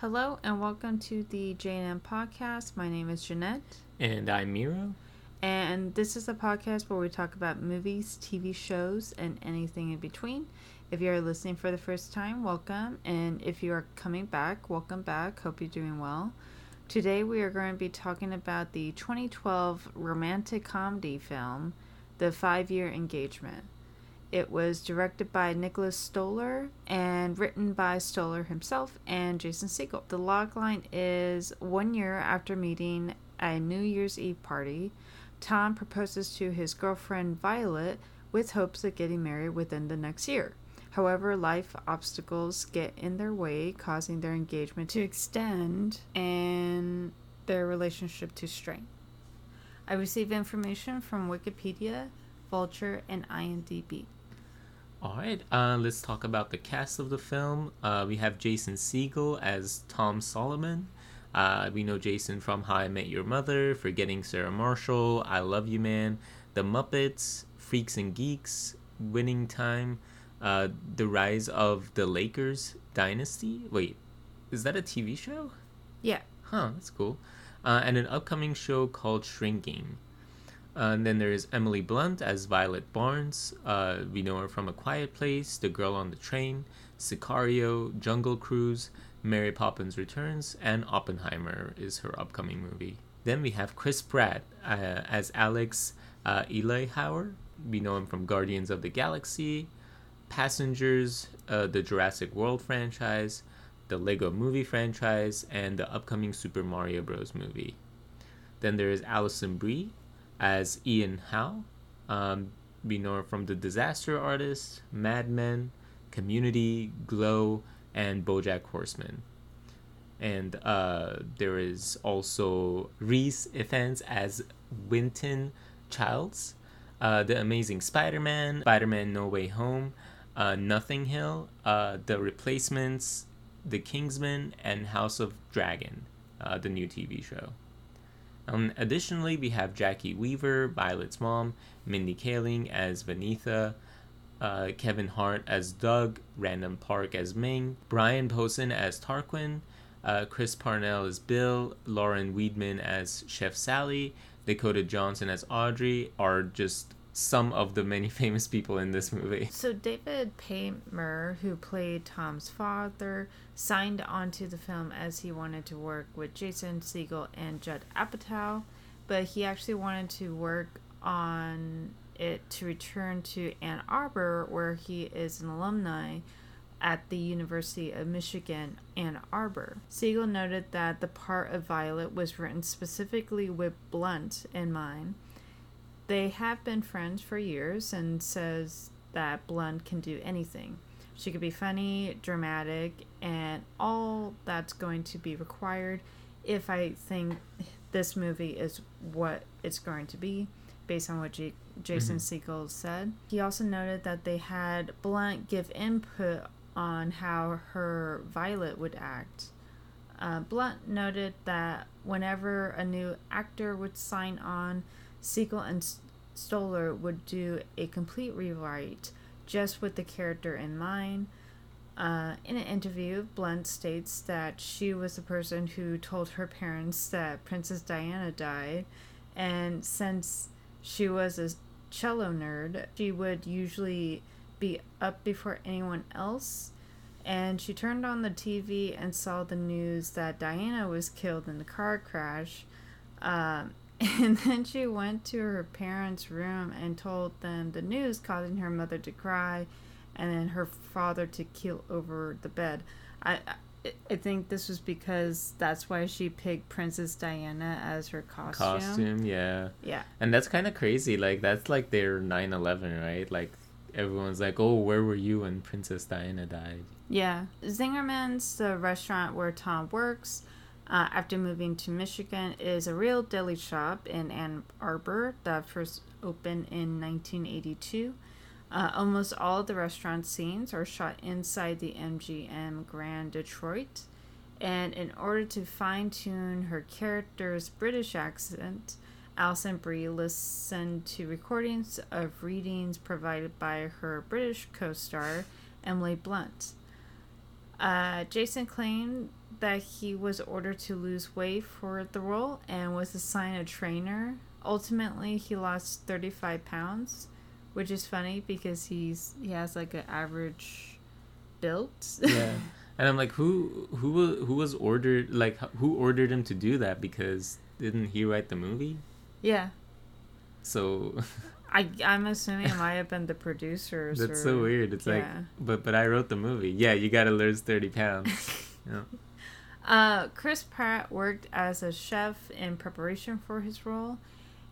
Hello and welcome to the J&M podcast. My name is Jeanette. And I'm Miro. And this is a podcast where we talk about movies, TV shows, and anything in between. If you are listening for the first time, welcome. And if you are coming back, welcome back. Hope you're doing well. Today we are going to be talking about the 2012 romantic comedy film, The Five Year Engagement. It was directed by Nicholas Stoller and written by Stoller himself and Jason Segel. The logline is one year after meeting a New Year's Eve party, Tom proposes to his girlfriend Violet with hopes of getting married within the next year. However, life obstacles get in their way, causing their engagement to extend and their relationship to strain. I received information from Wikipedia, Vulture, and IMDb. All right, uh, let's talk about the cast of the film. Uh, we have Jason Segel as Tom Solomon. Uh, we know Jason from How I Met Your Mother, Forgetting Sarah Marshall, I Love You Man, The Muppets, Freaks and Geeks, Winning Time, uh, The Rise of the Lakers Dynasty. Wait, is that a TV show? Yeah. Huh, that's cool. Uh, and an upcoming show called Shrinking. Uh, and then there is Emily Blunt as Violet Barnes. Uh, we know her from A Quiet Place, The Girl on the Train, Sicario, Jungle Cruise, Mary Poppins Returns, and Oppenheimer is her upcoming movie. Then we have Chris Pratt uh, as Alex uh, Hauer. We know him from Guardians of the Galaxy, Passengers, uh, the Jurassic World franchise, the Lego movie franchise, and the upcoming Super Mario Bros. movie. Then there is Alison Brie as Ian Howe. Um, we know her from The Disaster Artist, Mad Men, Community, Glow, and BoJack Horseman. And uh, there is also Rhys Ifans as Winton Childs, uh, The Amazing Spider-Man, Spider-Man No Way Home, uh, Notting Hill, uh, The Replacements, The Kingsman, and House of Dragon, uh, the new TV show. Um, additionally, we have Jacki Weaver, Violet's mom, Mindy Kaling as Vaneetha, uh, Kevin Hart as Doug, Randall Park as Ming, Brian Posehn as Tarquin, uh, Chris Parnell as Bill, Lauren Weedman as Chef Sally, Dakota Johnson as Audrey are just some of the many famous people in this movie. So David Paymer, who played Tom's father, signed onto the film as he wanted to work with Jason Segel and Judd Apatow, but he actually wanted to work on it to return to Ann Arbor, where he is an alumni at the University of Michigan, Ann Arbor. Segel noted that the part of Violet was written specifically with Blunt in mind they have been friends for years and says that Blunt can do anything. She could be funny, dramatic, and all that's going to be required if I think this movie is what it's going to be based on what G- Jason mm-hmm. Segel said. He also noted that they had Blunt give input on how her Violet would act. Uh, Blunt noted that whenever a new actor would sign on, Segel and Stoller would do a complete rewrite just with the character in mind. Uh, in an interview, Blunt states that she was the person who told her parents that Princess Diana died, and since she was a cello nerd, she would usually be up before anyone else. And she turned on the TV and saw the news that Diana was killed in the car crash. Um, and then she went to her parents' room and told them the news, causing her mother to cry and then her father to keel over the bed. I, I think this was because that's why she picked Princess Diana as her costume. Costume, yeah. Yeah. And that's kind of crazy. Like, that's like their 9 11, right? Like, everyone's like, oh, where were you when Princess Diana died? Yeah. Zingerman's, the restaurant where Tom works, uh, after moving to Michigan, is a real deli shop in Ann Arbor that first opened in 1982. Uh, almost all the restaurant scenes are shot inside the MGM Grand Detroit. And in order to fine tune her character's British accent, Alison Brie listened to recordings of readings provided by her British co star, Emily Blunt. Uh, Jason claimed that he was ordered to lose weight for the role and was assigned a trainer. Ultimately, he lost 35 pounds, which is funny because he's he has like an average build. yeah. And I'm like, who who who was ordered like who ordered him to do that? Because didn't he write the movie? yeah. So I I'm assuming it might have been the producers. that's or, so weird. It's like, but but I wrote the movie. Yeah, you gotta lose thirty pounds. yeah. Uh, Chris Pratt worked as a chef in preparation for his role,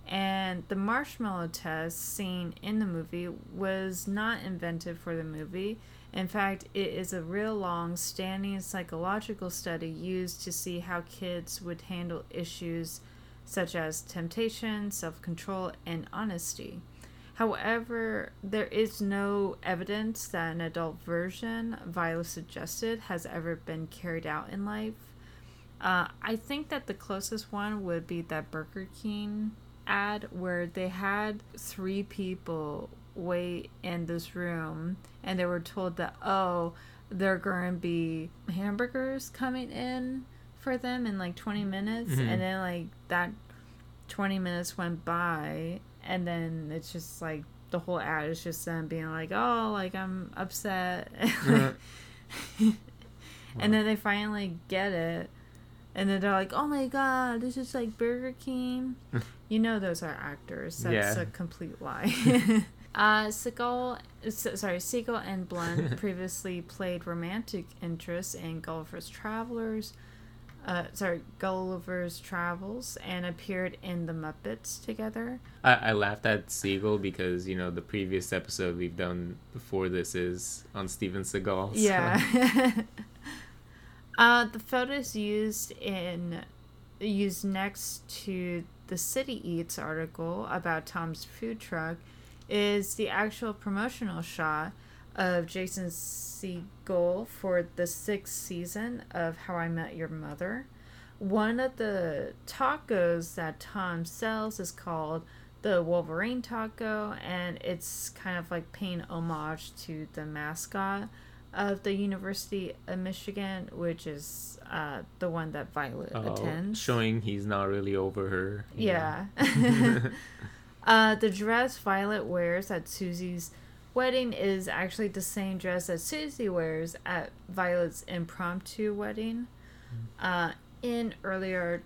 and the marshmallow test seen in the movie was not invented for the movie. In fact, it is a real long standing psychological study used to see how kids would handle issues such as temptation, self control, and honesty. However, there is no evidence that an adult version, Viola suggested, has ever been carried out in life. Uh, I think that the closest one would be that Burger King ad where they had three people wait in this room and they were told that, oh, there are going to be hamburgers coming in for them in like 20 minutes. Mhm. And then, like, that 20 minutes went by and then it's just like the whole ad is just them being like, oh, like I'm upset. And then they finally get it. And then they're like, oh my god, this is like Burger King. you know, those are actors. That's Yeah. a complete lie. uh, Seagal, sorry, Siegel and Blunt previously played romantic interests in Gulliver's Travelers. Uh, sorry, Gulliver's Travels, and appeared in The Muppets together. I, I laughed at Siegel because you know the previous episode we've done before this is on Steven Seagal. so- Yeah. uh, the photos used in used next to the City Eats article about Tom's food truck is the actual promotional shot of Jason Segel for the sixth season of How I Met Your Mother. One of the tacos that Tom sells is called the Wolverine taco, and it's kind of like paying homage to the mascot of the University of Michigan, which is uh, the one that Violet Oh, attends. showing he's not really over her. Yeah. uh, the dress Violet wears at Susie's wedding is actually the same dress that Susie wears at Violet's impromptu wedding. Uh, in earlier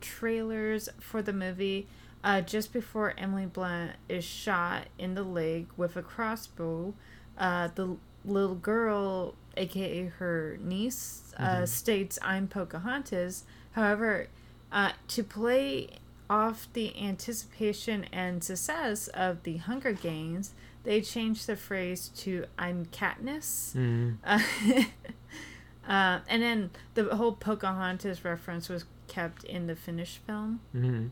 trailers for the movie, uh, just before Emily Blunt is shot in the leg with a crossbow, uh, the little girl, aka her niece, uh, Mhm. states, I'm Pocahontas. However, uh, to play off the anticipation and success of the Hunger Games, they changed the phrase to I'm Katniss. Mm. Uh, uh, and then the whole Pocahontas reference was kept in the finished film. hmm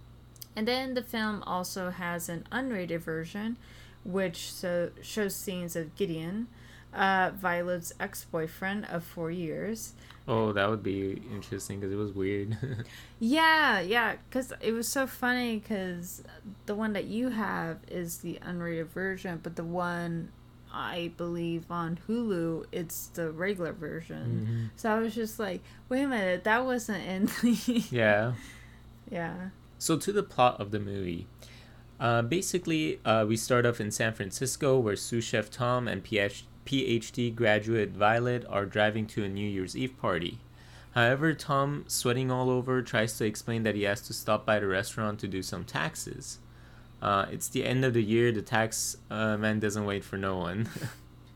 And then the film also has an unrated version, which so, shows scenes of Gideon, uh, Violet's ex boyfriend of four years. Oh, that would be interesting because it was weird. Yeah, yeah, because it was so funny because the one that you have is the unrated version, but the one I believe on Hulu, it's the regular version. Mhm. So I was just like, wait a minute, that wasn't in the. Yeah. yeah. So to the plot of the movie. Uh, basically, uh, we start off in San Francisco where sous chef Tom and PH- PhD graduate Violet are driving to a New Year's Eve party. However, Tom, sweating all over, tries to explain that he has to stop by the restaurant to do some taxes. Uh, it's the end of the year, the tax uh, man doesn't wait for no one.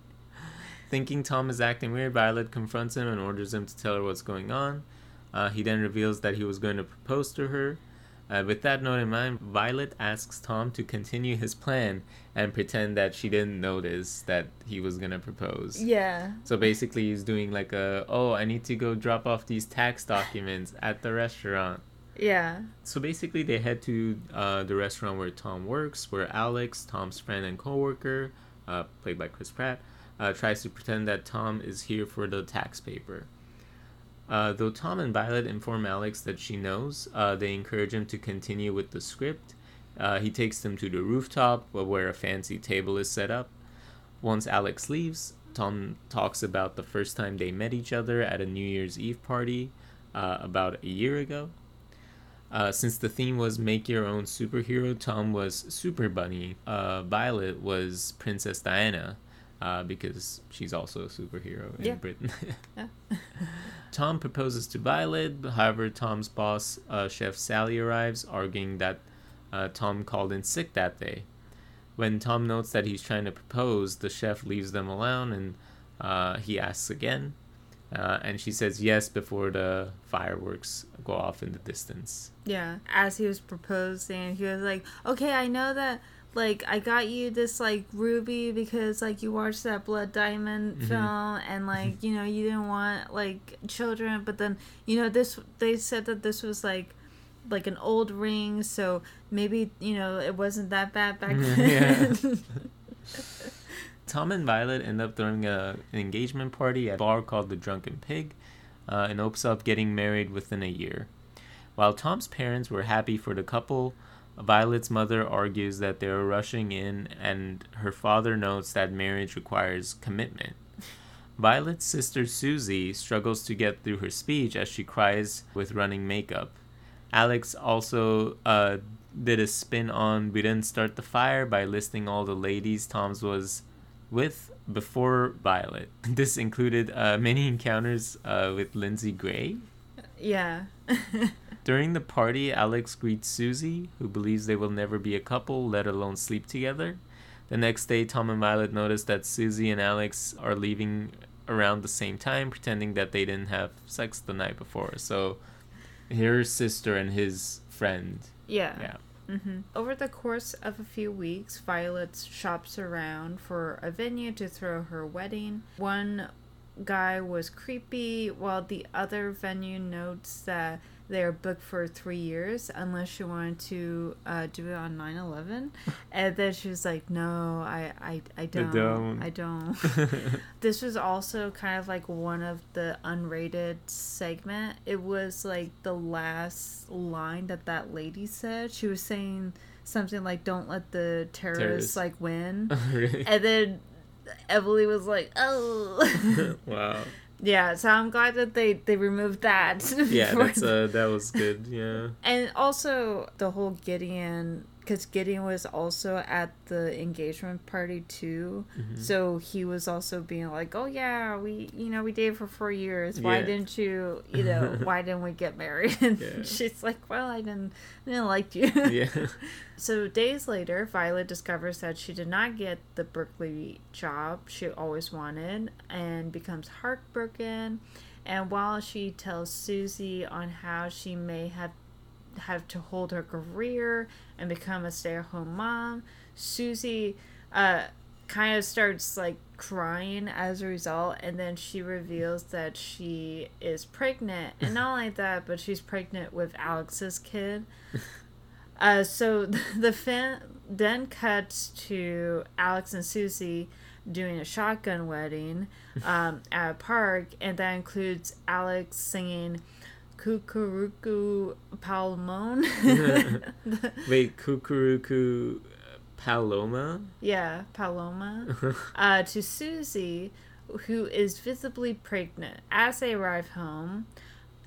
Thinking Tom is acting weird, Violet confronts him and orders him to tell her what's going on. Uh, he then reveals that he was going to propose to her. Uh, with that note in mind, Violet asks Tom to continue his plan and pretend that she didn't notice that he was gonna propose. Yeah. So basically, he's doing like a oh, I need to go drop off these tax documents at the restaurant. Yeah. So basically, they head to uh, the restaurant where Tom works, where Alex, Tom's friend and coworker, uh, played by Chris Pratt, uh, tries to pretend that Tom is here for the tax paper. Uh, though Tom and Violet inform Alex that she knows, uh, they encourage him to continue with the script. Uh, he takes them to the rooftop where a fancy table is set up. Once Alex leaves, Tom talks about the first time they met each other at a New Year's Eve party. uh, about a year ago. Uh, since the theme was make your own superhero, Tom was Super Bunny. Uh, Violet was Princess Diana uh, because she's also a superhero in Yeah. Britain. Yeah. Tom proposes to Violet, however, Tom's boss, uh, Chef Sally, arrives, arguing that uh, Tom called in sick that day. When Tom notes that he's trying to propose, the chef leaves them alone and uh, he asks again. Uh, and she says yes before the fireworks go off in the distance. Yeah. As he was proposing, he was like, "Okay, I know that like I got you this like ruby because like you watched that Blood Diamond Mhm. film and like you know you didn't want like children, but then you know this they said that this was like like an old ring, so maybe you know it wasn't that bad back Yeah. then." Tom and Violet end up throwing a, an engagement party at a bar called the Drunken Pig uh, and opens up getting married within a year. While Tom's parents were happy for the couple, Violet's mother argues that they are rushing in, and her father notes that marriage requires commitment. Violet's sister Susie struggles to get through her speech as she cries with running makeup. Alex also uh, did a spin on We Didn't Start the Fire by listing all the ladies Tom's was with before Violet. This included uh, many encounters uh, with Lindsay Gray. yeah. During the party, Alex greets Susie, who believes they will never be a couple, let alone sleep together. The next day, Tom and Violet notice that Susie and Alex are leaving around the same time, pretending that they didn't have sex the night before. So, her sister and his friend. yeah. Yeah. hmm Over the course of a few weeks, Violet shops around for a venue to throw her wedding. One guy was creepy, while the other venue notes that they are booked for three years unless she wanted to uh, do it on 9 11. and then she was like, No, I, I, I don't. don't." I don't. this was also kind of like one of the unrated segment. It was like the last line that that lady said. She was saying something like, "Don't let the terrorists Terrorists. like win," really? and then Emily was like, "Oh." wow. Yeah, so I'm glad that they they removed that. Yeah, that's uh, that was good. Yeah. and also the whole Gideon, because Gideon was also at the engagement party too. Mhm. So he was also being like, "Oh yeah, we you know we dated for four years. Why Yeah. didn't you you know why didn't we get married?" And Yeah. she's like, "Well, I didn't I didn't like you." yeah. So days later, Violet discovers that she did not get the Berkeley job she always wanted and becomes heartbroken. And while she tells Susie on how she may have have to hold her career and become a stay-at-home mom, Susie uh, kind of starts like crying as a result and then she reveals that she is pregnant. And not only that but she's pregnant with alex's kid. Uh, so the film then cuts to Alex and Susie doing a shotgun wedding um, at a park, and that includes Alex singing "Kukuruku Palmon." Wait, Kukuruku Paloma? yeah, Paloma. Uh, to Susie, who is visibly pregnant. As they arrive home,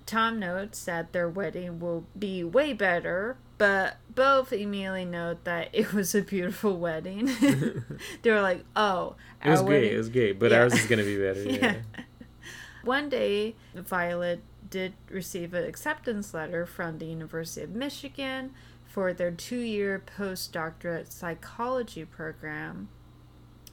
Tom notes that their wedding will be way better, but both immediately note that it was a beautiful wedding. they were like, "Oh, It was great. wedding- It was great, but Yeah. ours is gonna be better. Yeah. One day, Violet did receive an acceptance letter from the University of Michigan for their two-year postdoctorate psychology program.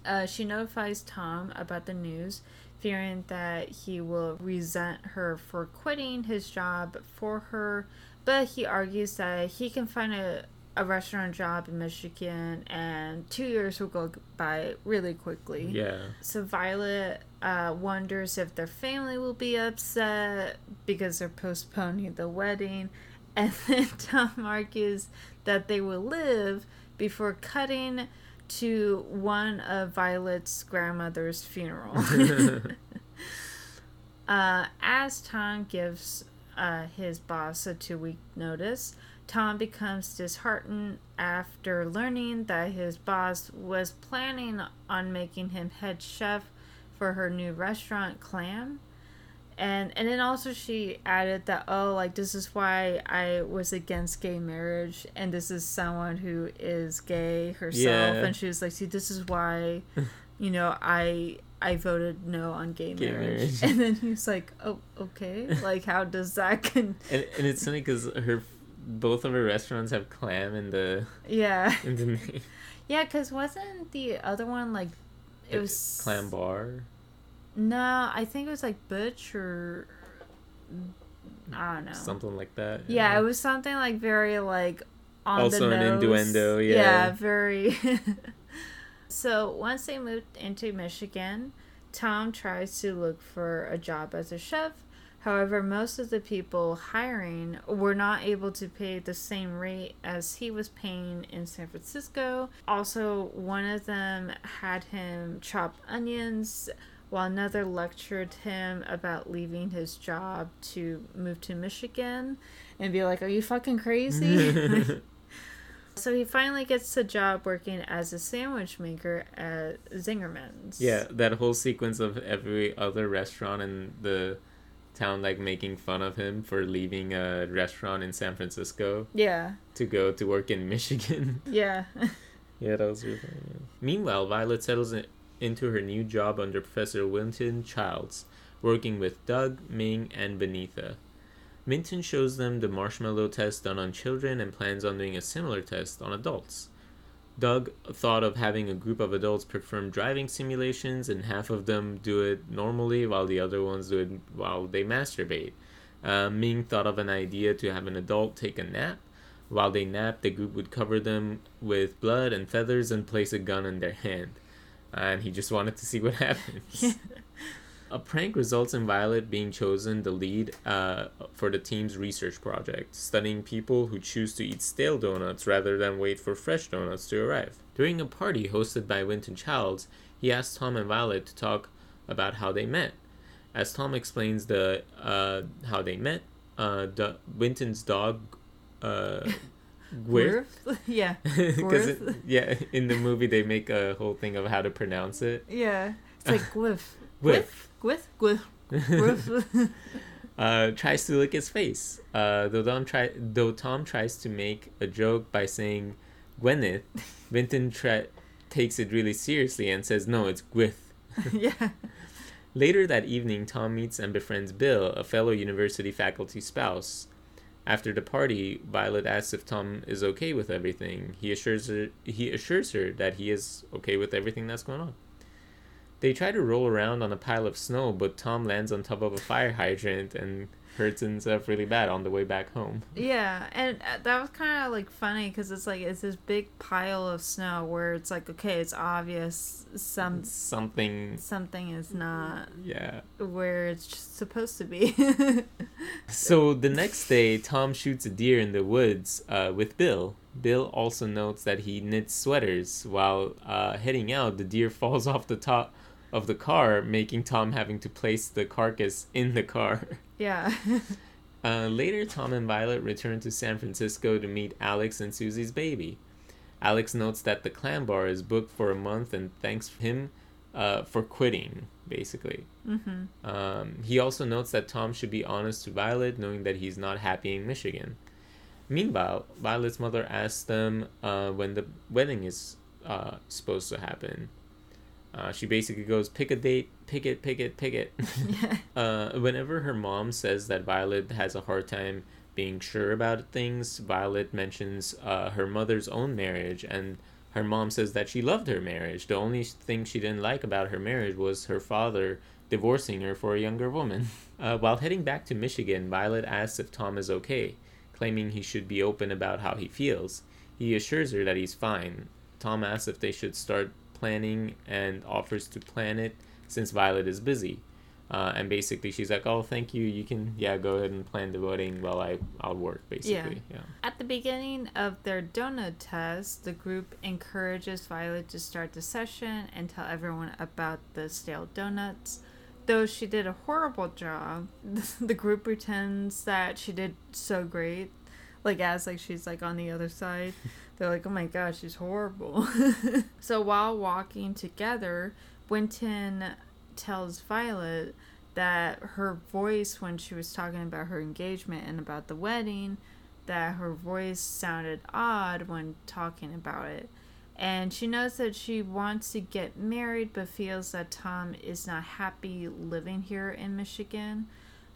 Uh, she notifies Tom about the news, fearing that he will resent her for quitting his job for her, but he argues that he can find a, a restaurant job in Michigan and two years will go by really quickly. Yeah. So Violet uh, wonders if their family will be upset because they're postponing the wedding. And then Tom argues that they will live before cutting to one of Violet's grandmother's funeral. uh, as Tom gives uh, his boss a two week notice, Tom becomes disheartened after learning that his boss was planning on making him head chef for her new restaurant, Clam. and and then also she added that oh like this is why I was against gay marriage and this is someone who is gay herself Yeah. and she was like see this is why you know I I voted no on gay, Gay marriage. marriage. and then he was like oh okay like how does that con And, and it's funny because her both of her restaurants have clam in the yeah in the name. yeah because wasn't the other one like it was clam bar. no I think it was like Butch or I don't know Something like that. Yeah, it was something like very like on Also the an innuendo, yeah. Yeah, very. So once they moved into Michigan, Tom tries to look for a job as a chef. However, most of the people hiring were not able to pay the same rate as he was paying in San Francisco. Also, one of them had him chop onions, while another lectured him about leaving his job to move to Michigan and be like, Are you fucking crazy? so he finally gets a job working as a sandwich maker at Zingerman's. Yeah, that whole sequence of every other restaurant in the town like making fun of him for leaving a restaurant in San Francisco Yeah. to go to work in Michigan. Yeah. yeah, that was really funny. yeah. Meanwhile, Violet settles in, into her new job under Professor Winton Childs, working with Doug, Ming, and Vaneetha. Winton shows them the marshmallow test done on children and plans on doing a similar test on adults. Doug thought of having a group of adults perform driving simulations, and half of them do it normally while the other ones do it while they masturbate. Uh, Ming thought of an idea to have an adult take a nap. While they nap, the group would cover them with blood and feathers and place a gun in their hand. And he just wanted to see what happens. A prank results in Violet being chosen the lead uh, for the team's research project, studying people who choose to eat stale donuts rather than wait for fresh donuts to arrive. During a party hosted by Winton Childs, he asks Tom and Violet to talk about how they met. As Tom explains the uh, how they met, uh, Winton's dog, uh, Gwyrth, yeah. because yeah, in the movie they make a whole thing of how to pronounce it. Yeah. It's like Gwyff. Gwyrth. Gwyff? Gwyff. Gwyff. uh, tries to lick his face. Uh, though Tom try though Tom tries to make a joke by saying Gwyneth, Winton try- takes it really seriously and says no, it's Gwith. yeah. Later that evening, Tom meets and befriends Bill, a fellow university faculty spouse. After the party, Violet asks if Tom is okay with everything. He assures her he assures her that he is okay with everything that's going on. They try to roll around on a pile of snow, but Tom lands on top of a fire hydrant and hurts himself really bad on the way back home. Yeah, and uh, that was kind of like funny because it's like it's this big pile of snow where it's like okay, it's obvious some Something, something is not yeah. where it's just supposed to be. So the next day, Tom shoots a deer in the woods uh, with Bill. Bill also notes that he knits sweaters. While uh, heading out, the deer falls off the top of the car, making Tom having to place the carcass in the car. yeah. Uh, later, Tom and Violet return to San Francisco to meet Alex and Susie's baby. Alex notes that the clam bar is booked for a month and thanks him uh, for quitting, basically. mhm. Um, he also notes that Tom should be honest to Violet, knowing that he's not happy in Michigan. Meanwhile, Violet's mother asks them uh, when the wedding is uh, supposed to happen. Uh, she basically goes, pick a date, pick it, pick it, pick it. Yeah. uh, whenever her mom says that Violet has a hard time being sure about things, Violet mentions uh, her mother's own marriage, and her mom says that she loved her marriage. The only thing she didn't like about her marriage was her father divorcing her for a younger woman. Uh, while heading back to Michigan, Violet asks if Tom is okay, claiming he should be open about how he feels. He assures her that he's fine. Tom asks if they should start planning and offers to plan it since Violet is busy. Uh, and basically, she's like, "Oh, thank you. You can, yeah, go ahead and plan the wedding while I, I'll work." Basically, yeah. At the beginning of their donut test, the group encourages Violet to start the session and tell everyone about the stale donuts. Though she did a horrible job, the group pretends that she did so great. Like as like she's like on the other side. They're like, "Oh my gosh, she's horrible." so while walking together, Winton tells Violet that her voice when she was talking about her engagement and about the wedding, that her voice sounded odd when talking about it. And she knows that she wants to get married but feels that Tom is not happy living here in Michigan.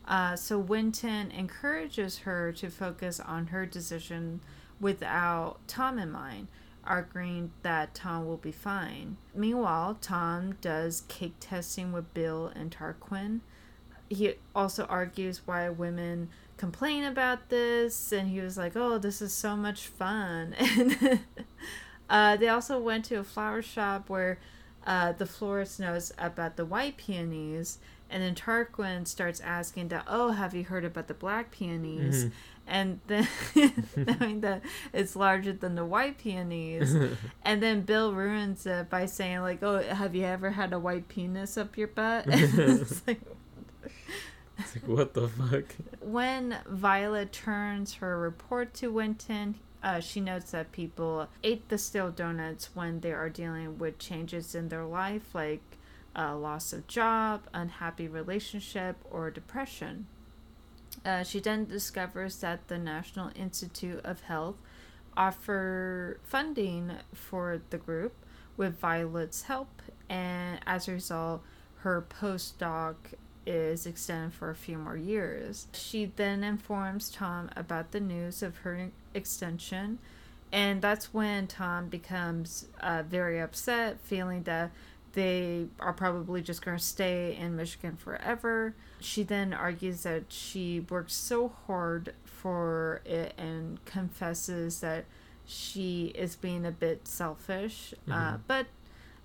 Uh, so Winton encourages her to focus on her decision without Tom in mind, arguing that Tom will be fine. Meanwhile, Tom does cake testing with Bill and Tarquin. He also argues why women complain about this, and he was like, "Oh, this is so much fun." And uh, they also went to a flower shop where uh, the florist knows about the white peonies, and then Tarquin starts asking that, "Oh, have you heard about the black peonies?" Mm-hmm. And then knowing that it's larger than the white peonies, and then Bill ruins it by saying like, "Oh, have you ever had a white penis up your butt?" it's like, it's like, what the fuck? When Violet turns her report to Winton, uh, she notes that people ate the stale donuts when they are dealing with changes in their life, like uh, loss of job, unhappy relationship, or depression. Uh, she then discovers that the National Institute of Health offer funding for the group with Violet's help, and as a result, her postdoc is extended for a few more years. She then informs Tom about the news of her extension, and that's when Tom becomes uh, very upset, feeling that they are probably just going to stay in Michigan forever. She then argues that she worked so hard for it and confesses that she is being a bit selfish, uh, mm-hmm. uh, but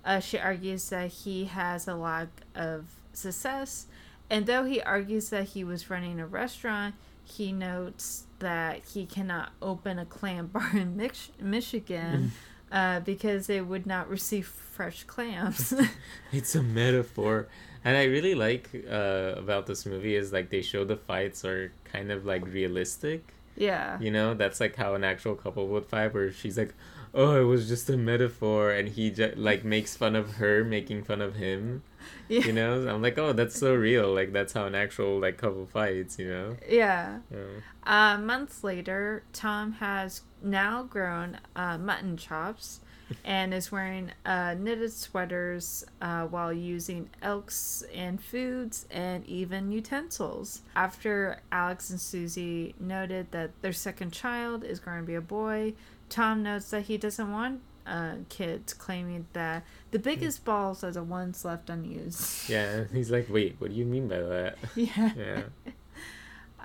uh, she argues that he has a lack of success and though he argues that he was running a restaurant, he notes that he cannot open a clam bar in Mich- Michigan mm. Uh, because they would not receive fresh clams. it's a metaphor. And I really like uh, about this movie is like they show the fights are kind of like realistic. Yeah. You know, that's like how an actual couple would fight, where she's like, oh, it was just a metaphor, and he just like makes fun of her making fun of him. Yeah. You know, I'm like, oh, that's so real. Like that's how an actual like couple fights. You know. Yeah. yeah. Uh, months later, Tom has now grown uh, mutton chops. and is wearing uh, knitted sweaters uh, while using elks and foods and even utensils. After Alex and Susie noted that their second child is going to be a boy, Tom notes that he doesn't want uh, kids, claiming that the biggest balls are the ones left unused. Yeah, he's like, wait, what do you mean by that? Yeah. yeah.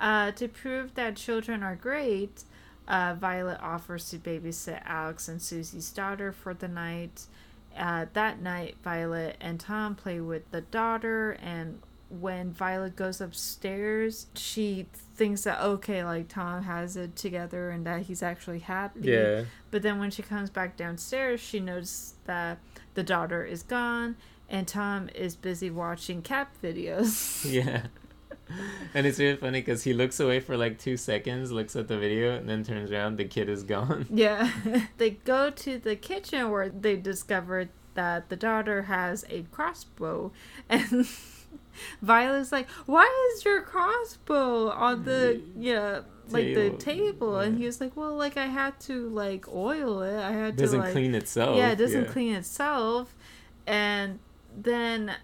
Uh, to prove that children are great, uh, Violet offers to babysit Alex and Susie's daughter for the night. Uh, that night, Violet and Tom play with the daughter, and when Violet goes upstairs, she thinks that okay, like Tom has it together and that he's actually happy. Yeah. But then when she comes back downstairs, she notices that the daughter is gone and Tom is busy watching cat videos. Yeah. and it's really funny because he looks away for like two seconds, looks at the video, and then turns around. The kid is gone. Yeah. they go to the kitchen where they discover that the daughter has a crossbow and Violet's like, "Why is your crossbow on the yeah like table. the table?" Yeah. And he was like, "Well, like I had to like oil it. I had it doesn't to like clean itself. Yeah, it doesn't yeah. clean itself." And then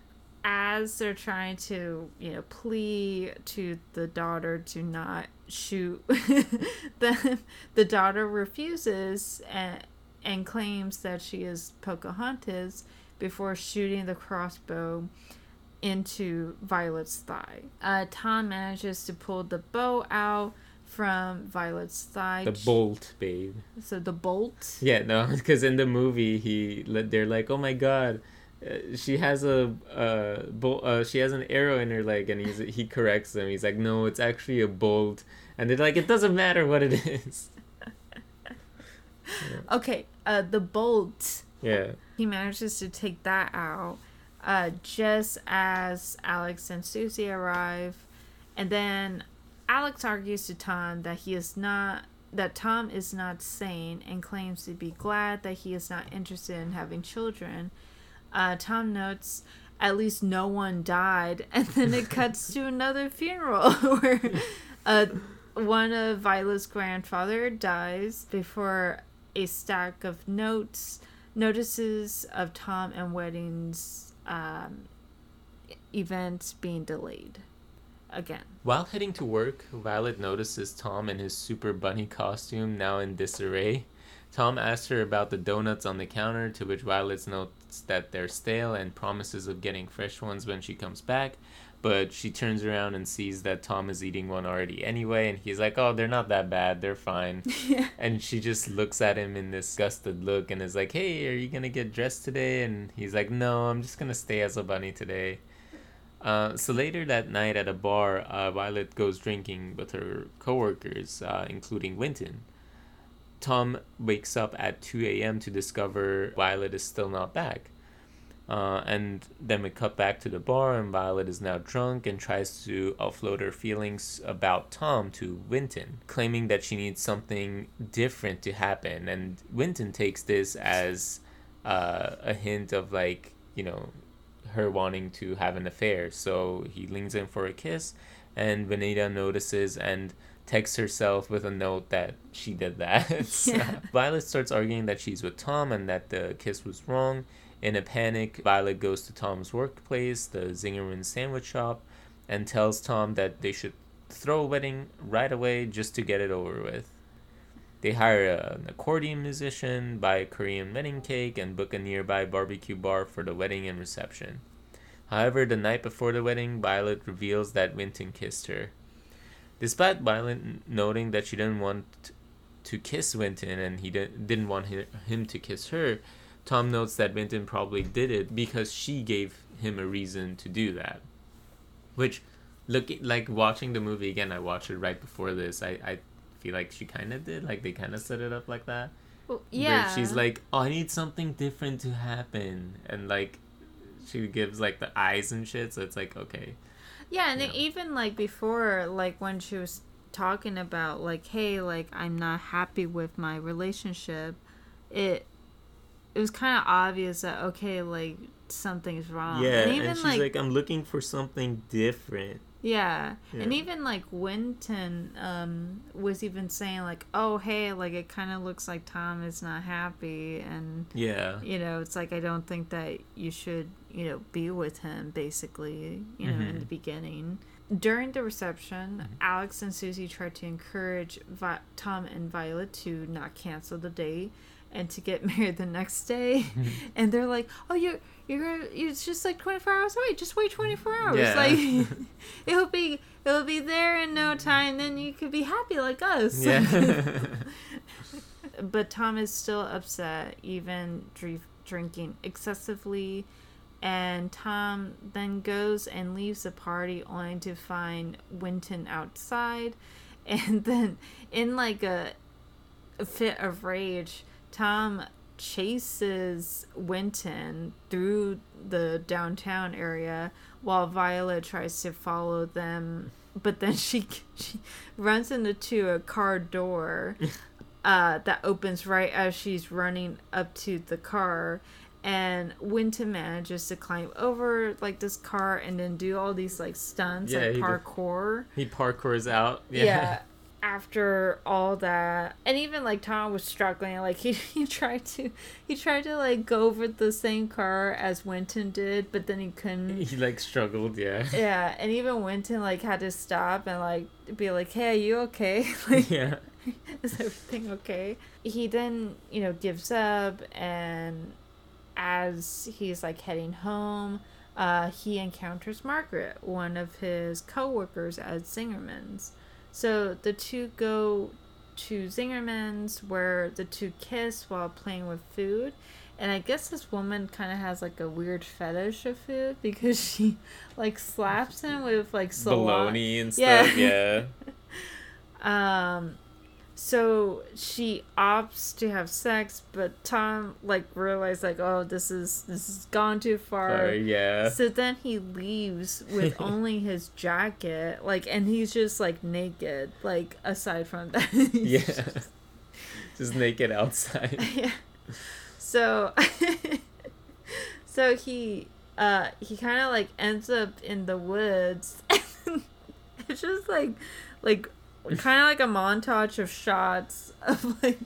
as they're trying to you know plea to the daughter to not shoot then the daughter refuses and and claims that she is pocahontas before shooting the crossbow into Violet's thigh. Uh, Tom manages to pull the bow out from Violet's thigh. The bolt, babe. So the bolt. Yeah, no, because in the movie, he they're like, "Oh my god, uh, she has a uh, bolt. Uh, she has an arrow in her leg," and he's he corrects them. He's like, "No, it's actually a bolt," and they're like, "It doesn't matter what it is." yeah. Okay, uh, the bolt. Yeah. He manages to take that out uh, just as Alex and Susie arrive. And then Alex argues to Tom that he is not that Tom is not sane and claims to be glad that he is not interested in having children. Uh, Tom notes at least no one died. And then it cuts to another funeral where uh, one of Violet's grandfather dies before a stack of notes, notices of Tom and weddings um, events being delayed again. While heading to work, Violet notices Tom in his super bunny costume now in disarray. Tom asks her about the donuts on the counter, to which Violet notes that they're stale and promises of getting fresh ones when she comes back. But she turns around and sees that Tom is eating one already anyway, and he's like, Oh, they're not that bad, they're fine. yeah. And she just looks at him in this disgusted look and is like, Hey, are you gonna get dressed today? And he's like, No, I'm just gonna stay as a bunny today. Uh, so later that night at a bar, uh, Violet goes drinking with her coworkers, uh, including Winton. Tom wakes up at 2 a.m. to discover Violet is still not back. Uh, and then we cut back to the bar, and Violet is now drunk and tries to offload her feelings about Tom to Winton, claiming that she needs something different to happen. And Winton takes this as uh, a hint of, like, you know, her wanting to have an affair. So he leans in for a kiss, and Vaneetha notices and texts herself with a note that she did that. Yeah. Violet starts arguing that she's with Tom and that the kiss was wrong. In a panic, Violet goes to Tom's workplace, the Zingerman sandwich shop, and tells Tom that they should throw a wedding right away just to get it over with. They hire an accordion musician, buy a Korean wedding cake, and book a nearby barbecue bar for the wedding and reception. However, the night before the wedding, Violet reveals that Winton kissed her. Despite Violet noting that she didn't want to kiss Winton and he didn't, didn't want him to kiss her, Tom notes that Winton probably did it because she gave him a reason to do that. Which, looking like watching the movie again, I watched it right before this. I, I feel like she kind of did. Like they kind of set it up like that. Well, Where she's like, oh, I need something different to happen. And like, she gives like the eyes and shit. So it's like, okay. Yeah, and Yeah. even like before, like when she was talking about like, hey, like I'm not happy with my relationship, it it was kind of obvious that okay, like something's wrong. yeah. and And, she's like, like, I'm looking for something different. yeah. and even like Winton um was even saying like, oh hey, like it kind of looks like Tom is not happy, and Yeah. you know, it's like I don't think that you should, you know, be with him basically, you know, in Mhm. the beginning. During the reception, Mm-hmm. Alex and Susie tried to encourage Vi- Tom and Violet to not cancel the date and to get married the next day. And they're like, "Oh, you're you're gonna, it's just like 24 hours away. Just wait 24 hours. Yeah. Like it'll be it'll be there in no time. Then you could be happy like us." Yeah. but Tom is still upset, even dr- drinking excessively. And Tom then goes and leaves the party only to find Winton outside. And then, in like a fit of rage, Tom chases Winton through the downtown area while Violet tries to follow them. But then she she runs into a car door uh, that opens right as she's running up to the car. And Winton manages to climb over like this car and then do all these like stunts Yeah, like he did. parkour. he parkours out. Yeah. Yeah. After all that, and even like Tom was struggling, like he, he tried to he tried to like go over the same car as Winton did, but then he couldn't. He like struggled. Yeah. Yeah, and even Winton like had to stop and like be like, "Hey, are you okay? like, yeah. is everything okay?" He then you know gives up, and as he's like heading home, uh, he encounters Margaret, one of his coworkers at Zingerman's. So the two go to Zingerman's where the two kiss while playing with food. And I guess this woman kind of has like a weird fetish of food because she like slaps him with like salami. And Yeah. stuff. Yeah. Um, so she opts to have sex, but Tom like realized like, oh, this is this has gone too far. Uh, yeah. So then he leaves with only his jacket, like, and he's just like naked, like aside from that. Yeah. just- Just naked outside. yeah. So, so he uh, he kind of like ends up in the woods. it's just like, like, kind of like a montage of shots of like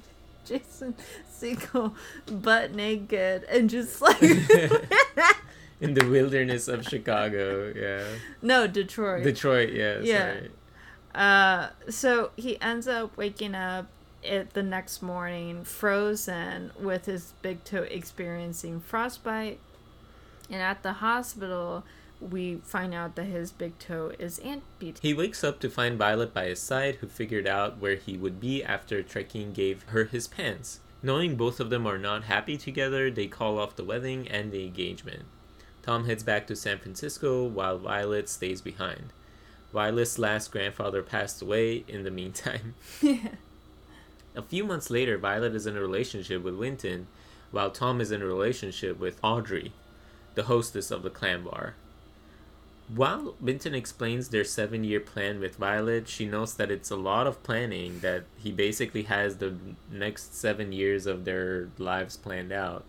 Jason Segel butt naked and just like in the wilderness of Chicago. Yeah. No, Detroit. Detroit. Yeah. Yeah. Sorry. Uh, so he ends up waking up it the next morning frozen with his big toe experiencing frostbite and at the hospital we find out that his big toe is amputated He wakes up to find Violet by his side, who figured out where he would be after Trekking gave her his pants. Knowing both of them are not happy together, they call off the wedding and the engagement. Tom heads back to San Francisco while Violet stays behind. Violet's last grandfather passed away in the meantime. A few months later, Violet is in a relationship with Winton, while Tom is in a relationship with Audrey, the hostess of the clam bar. While Winton explains their seven year plan with Violet, she notes that it's a lot of planning, that he basically has the next seven years of their lives planned out.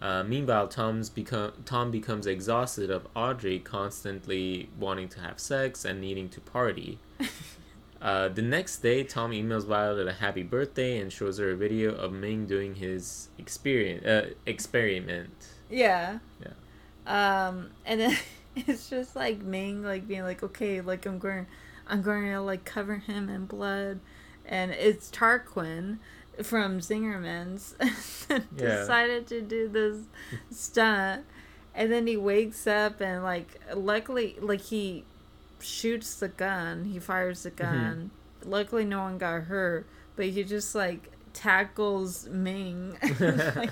Uh, meanwhile, Tom's become Tom becomes exhausted of Audrey constantly wanting to have sex and needing to party. Uh, the next day, Tom emails Violet a happy birthday and shows her a video of Ming doing his experience uh, experiment. yeah Yeah. um and then it's just like Ming like being like okay like I'm going I'm going to like cover him in blood. And it's Tarquin from Zingerman's decided to do this stunt. And then he wakes up and like luckily like he shoots the gun. He fires the gun. Luckily no one got hurt but he just like tackles Ming. Like,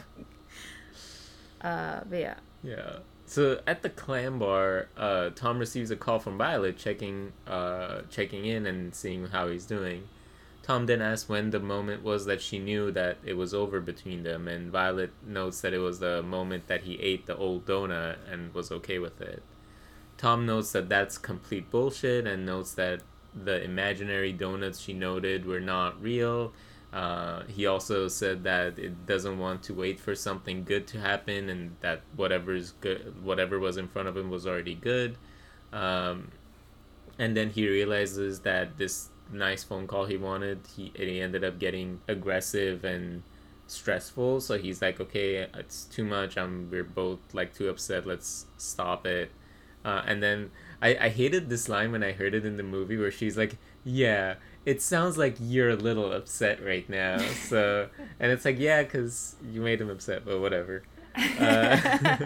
uh but yeah. Yeah. So at the clam bar, uh, Tom receives a call from Violet checking uh, checking in and seeing how he's doing. Tom then asks when the moment was that she knew that it was over between them, and Violet notes that it was the moment that he ate the old donut and was okay with it. Tom notes that that's complete bullshit and notes that the imaginary donuts she noted were not real. Uh, he also said that it doesn't want to wait for something good to happen and that whatever's good, whatever was in front of him was already good. Um, and then he realizes that this nice phone call he wanted, he, he ended up getting aggressive and stressful. So he's like, okay, it's too much. I'm we're both like too upset. Let's stop it. Uh, and then I, I hated this line when I heard it in the movie where she's like, yeah, it sounds like you're a little upset right now. So, and it's like, yeah, because you made him upset, but whatever. Uh,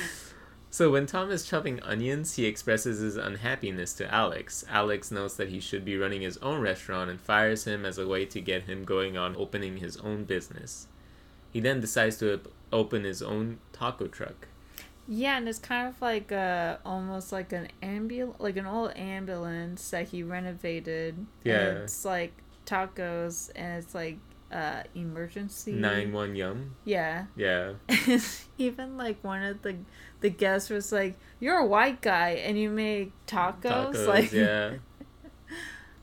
so when Tom is chopping onions, he expresses his unhappiness to Alex. Alex notes that he should be running his own restaurant and fires him as a way to get him going on opening his own business. He then decides to open his own taco truck. Yeah, and it's kind of like a almost like an ambul like an old ambulance that he renovated. Yeah. it's like tacos, and it's like uh emergency. Nine one yum. Yeah, Yeah. even like one of the the guests was like, "You're a white guy and you make tacos." Tacos. like, yeah.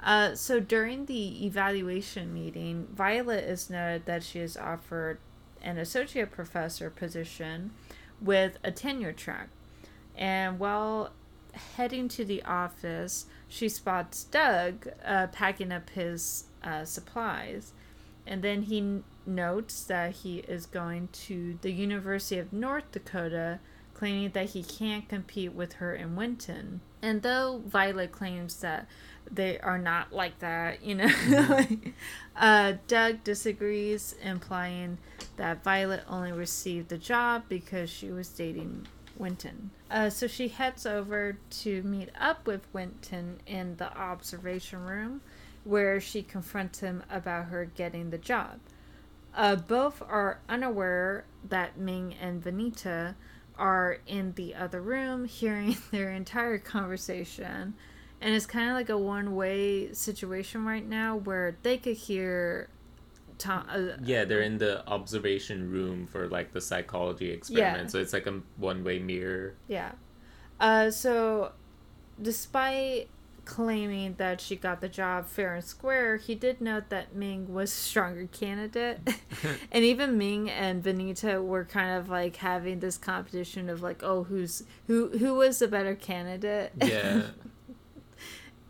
Uh, so during the evaluation meeting, Violet is noted that she is offered an associate professor position with a tenure track. And while heading to the office, she spots Doug uh, packing up his uh, supplies. And then he n- notes that he is going to the University of North Dakota, claiming that he can't compete with her in Winton. And though Violet claims that they are not like that, you know, like, uh, Doug disagrees, implying that Violet only received the job because she was dating Winton. Uh, so she heads over to meet up with Winton in the observation room, where she confronts him about her getting the job. Uh, both are unaware that Ming and Vaneetha are in the other room hearing their entire conversation. And it's kind of like a one way situation right now where they could hear Tom. Uh, Yeah, they're in the observation room for like the psychology experiment. Yeah. So it's like a one way mirror. Yeah. Uh, so, despite claiming that she got the job fair and square, he did note that Ming was a stronger candidate. and even Ming and Vaneetha were kind of like having this competition of like, oh, who's who who was the better candidate? Yeah.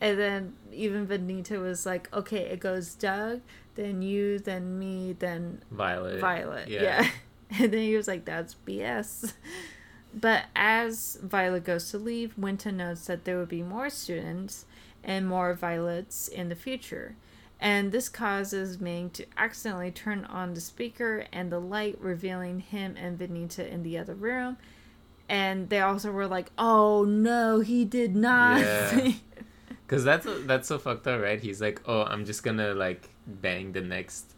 and then even Vaneetha was like, okay, it goes Doug, then you, then me, then Violet. Violet. Yeah. Yeah. And then he was like, that's BS. But as Violet goes to leave, Winton notes that there would be more students and more Violets in the future. And this causes Ming to accidentally turn on the speaker and the light, revealing him and Vaneetha in the other room. And they also were like, oh no, he did not. Yeah. Cause that's that's so fucked up, right? He's like, oh, I'm just gonna like bang the next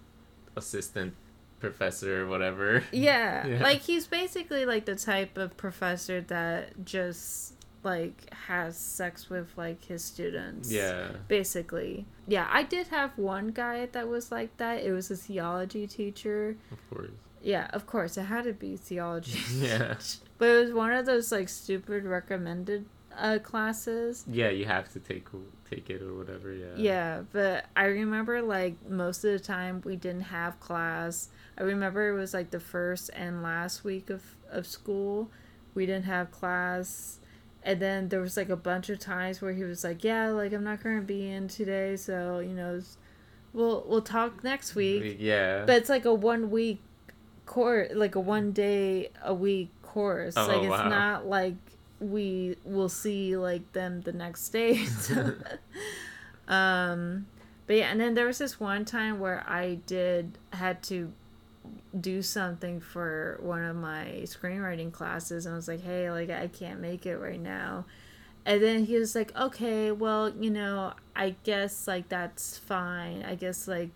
assistant professor or whatever. Yeah, Yeah. like he's basically like the type of professor that just like has sex with like his students. Yeah. Basically. Yeah, I did have one guy that was like that. It was a theology teacher. Of course. Yeah, of course, it had to be theology. Yeah. But it was one of those like stupid recommended uh classes. Yeah, you have to take take it or whatever. Yeah. Yeah, but I remember like most of the time we didn't have class. I remember it was like the first and last week of, of school. We didn't have class. And then there was like a bunch of times where he was like, "Yeah, like I'm not going to be in today, so, you know, we'll we'll talk next week." Yeah. But it's like a one week course, like a one day a week course. Oh, like it's wow. not like we will see like them the next day. So- um, but yeah, and then there was this one time where I did had to do something for one of my screenwriting classes, and I was like, "Hey, like I can't make it right now." And then he was like, "Okay, well, you know, I guess like that's fine. I guess like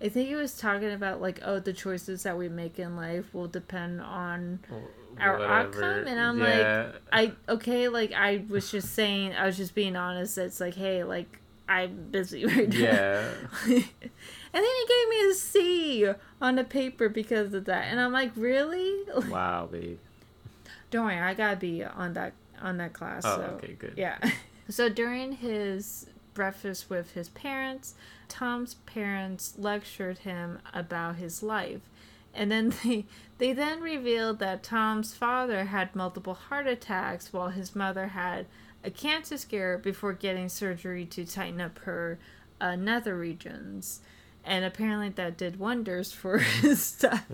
I think he was talking about like, oh, the choices that we make in life will depend on our outcome, and I'm like. I okay, like I was just saying, I was just being honest. It's like, hey, like I'm busy right now. Yeah. and then he gave me a C on the paper because of that, and I'm like, really? wow, babe. Don't worry, I gotta be on that on that class. Oh, so. okay, good. Yeah. So during his breakfast with his parents, Tom's parents lectured him about his life. And then they they then revealed that Tom's father had multiple heart attacks while his mother had a cancer scare before getting surgery to tighten up her uh, nether regions. And apparently that did wonders for his stuff.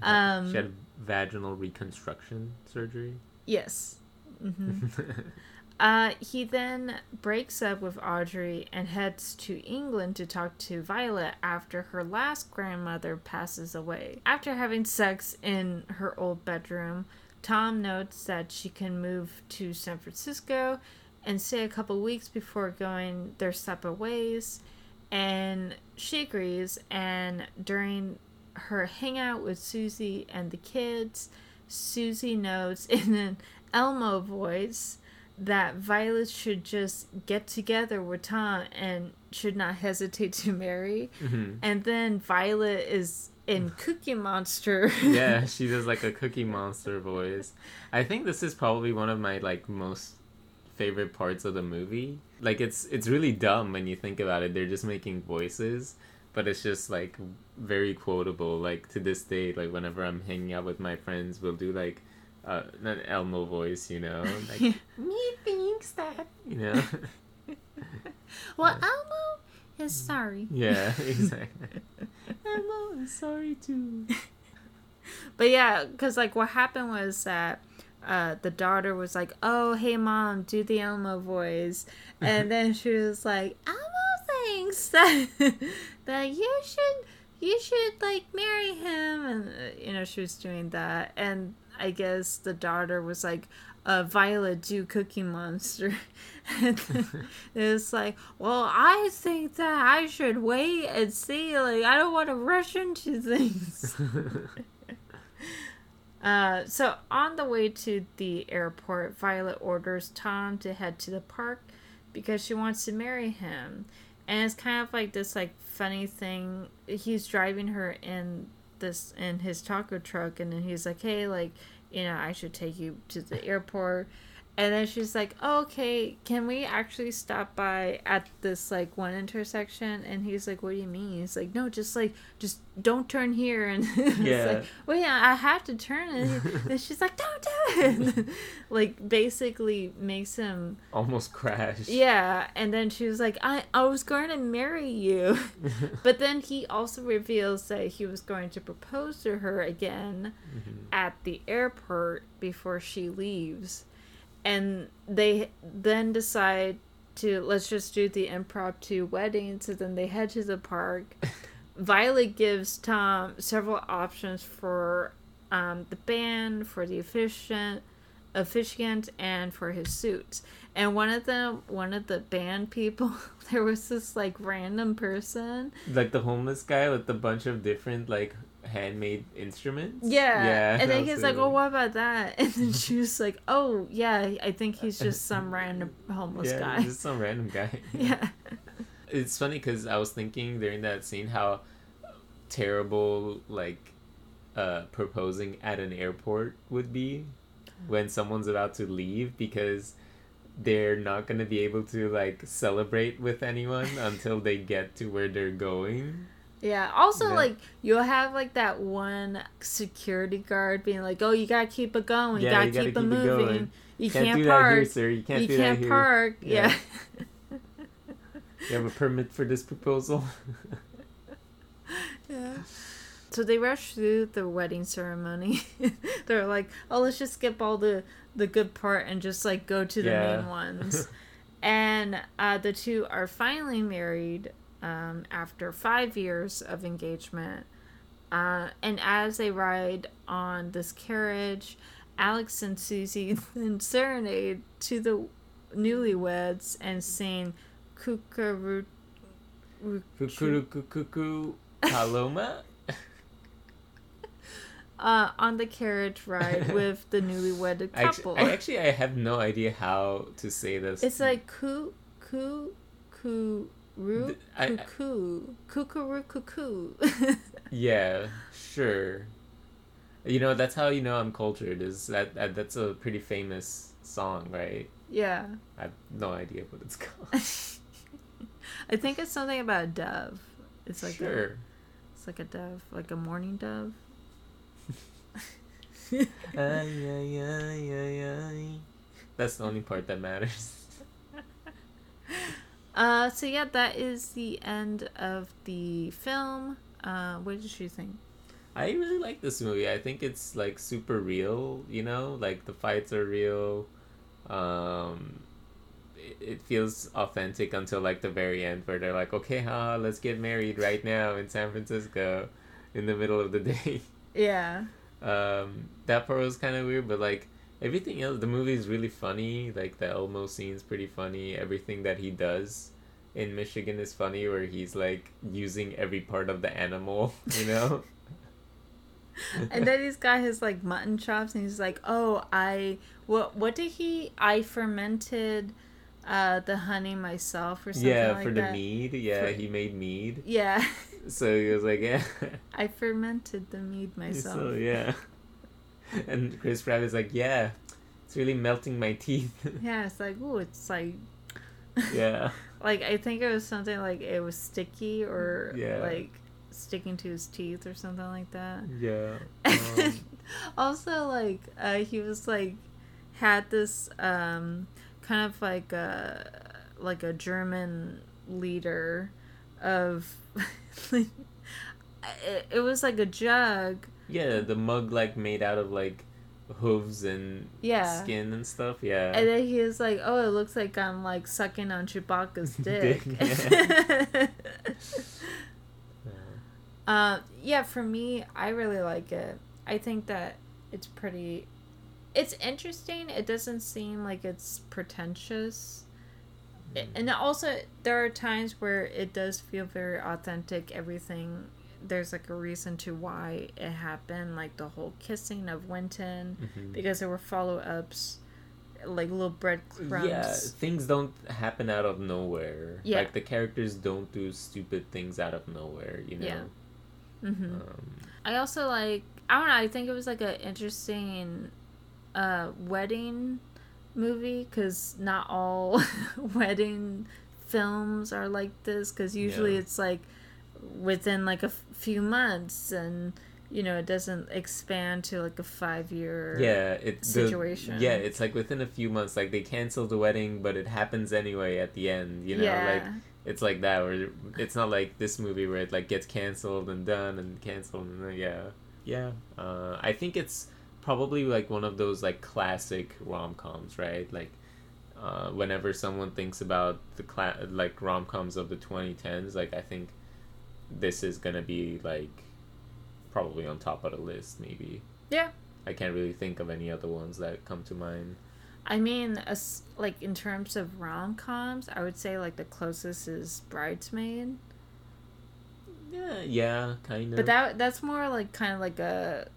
Um, she had vaginal reconstruction surgery. yes. hmm Uh, he then breaks up with Audrey and heads to England to talk to Violet after her last grandmother passes away. After having sex in her old bedroom, Tom notes that she can move to San Francisco and stay a couple weeks before going their separate ways. And she agrees, and during her hangout with Susie and the kids, Susie notes in an Elmo voice that Violet should just get together with Tom and should not hesitate to marry. Mhm. And then Violet is in Cookie Monster. yeah, she does like a Cookie Monster voice. I think this is probably one of my like most favorite parts of the movie. Like it's it's really dumb when you think about it. They're just making voices, but it's just like very quotable. Like to this day, like whenever I'm hanging out with my friends, we'll do like uh, an Elmo voice, you know, like me thinks that, you know. well, Elmo is sorry. yeah, exactly. Elmo, I'm sorry too. But yeah, because like what happened was that uh, the daughter was like, "Oh, hey mom, do the Elmo voice," and then she was like, "Elmo thinks that that you should you should like marry him," and uh, you know she was doing that, and I guess the daughter was like. Uh, Violet do Cookie Monster. and then it was like, well, I think that I should wait and see. Like, I don't want to rush into things. Uh, so on the way to the airport, Violet orders Tom to head to the park because she wants to marry him. And it's kind of like this like funny thing. He's driving her in this in his taco truck and then he's like, "Hey, like, you know, I should take you to the airport." And then she's like, oh, "Okay, can we actually stop by at this like one intersection?" And he's like, "What do you mean?" He's like, "No, just like just don't turn here." And it's Yeah. like, "Well, yeah, I have to turn." And and she's like, "Don't do it!" like basically makes him Almost crash. yeah. And then she was like, "I I was going to marry you," but then he also reveals that he was going to propose to her again Mhm. at the airport before she leaves. And they then decide to let's just do the impromptu wedding. So then they head to the park. Violet gives Tom several options for um, the band, for the efficient officiant, and for his suits. And one of them, one of the band people, there was this like random person Like the homeless guy with a bunch of different like handmade instruments. Yeah. Yeah. And then he's like, really- "Oh, what about that?" And then she was like, "Oh, yeah, I think he's just some random homeless yeah, guy." just some random guy. yeah. It's funny because I was thinking during that scene how terrible like uh, proposing at an airport would be when someone's about to leave because they're not gonna be able to like celebrate with anyone until they get to where they're going. Yeah. Also, Yeah. like you'll have like that one security guard being like, "Oh, you gotta keep it going. Yeah, you you gotta, gotta keep, it keep it moving. going. You Can't, can't, that here, park. sir. You can't you can't park." Yeah. Yeah. You have a permit for this proposal? yeah. So they rush through the wedding ceremony. They're like, "Oh, let's just skip all the the good part and just like go to the Yeah. main ones." and uh, the two are finally married um, after five years of engagement. Uh, and as they ride on this carriage, Alex and Susie then serenade to the newlyweds and sing "Kookaroo." Kukurukukuku Paloma? uh, on the carriage ride with the newlywed I actu- couple. I actually I have no idea how to say this. it's like coo roo Th- I- I- cuckoo kookaroo cuckoo. yeah, sure. You know that's how you know I'm cultured. Is that, that that's a pretty famous song, right? yeah, I have no idea what it's called. I think it's something about a dove. It's like a, sure. it's like a dove, like a morning dove. Ay, ay, ay, ay, ay. That's the only part that matters. Uh, so yeah, that is the end of the film. Uh, what did you think? I really like this movie. I think it's like super real, you know, like the fights are real. Um it, it feels authentic until like the very end where they're like, "Okay, huh, let's get married right now in San Francisco in the middle of the day." Yeah, Um that part was kind of weird, but like everything else the movie is really funny. Like the Elmo scene's pretty funny. Everything that he does in Michigan is funny where he's like using every part of the animal, you know? and then he's got his like mutton chops, and he's like, "Oh, I what what did he? I fermented uh the honey myself or something like that? yeah, like for the that." mead. Yeah, For- he made mead. Yeah, So he was like, yeah. I fermented the mead myself. so yeah. And Chris Pratt is like, yeah, it's really melting my teeth. Yeah, it's like, oh, it's like, yeah. like I think it was something like it was sticky or Yeah. like sticking to his teeth or something like that. Yeah. Um, also, like uh, he was like had this um kind of like a like a German leader of it, it was like a jug. Yeah, the mug like made out of like hooves and Yeah. skin and stuff. Yeah. And then he was like, "Oh, it looks like I'm like sucking on Chewbacca's dick." Dick, uh, yeah, for me, I really like it. I think that it's pretty. It's interesting. It doesn't seem like it's pretentious. It- and also, there are times where it does feel very authentic. Everything there's like a reason to why it happened, like the whole kissing of Winton, Mhm. because there were follow ups, like little breadcrumbs. Yeah, things don't happen out of nowhere. Yeah. Like the characters don't do stupid things out of nowhere, you know. Yeah. hmm Um, I also like I don't know. I think it was like an interesting uh, wedding movie because not all wedding films are like this because usually Yeah. it's like within like a f- few months and you know it doesn't expand to like a five year yeah it's the- situation. yeah it's like within a few months like they cancel the wedding but it happens anyway at the end you know yeah. like it's like that where it's not like this movie where it like gets canceled and done and canceled and then, yeah. Yeah uh, i think it's probably like one of those like classic rom-coms right? Like uh, whenever someone thinks about the cla- like rom-coms of the 2010s like i think this is gonna be like probably on top of the list maybe yeah i can't really think of any other ones that come to mind I mean, as, like in terms of rom coms, I would say like the closest is Bridesmaid, yeah yeah kind of but that that's more like kind of like a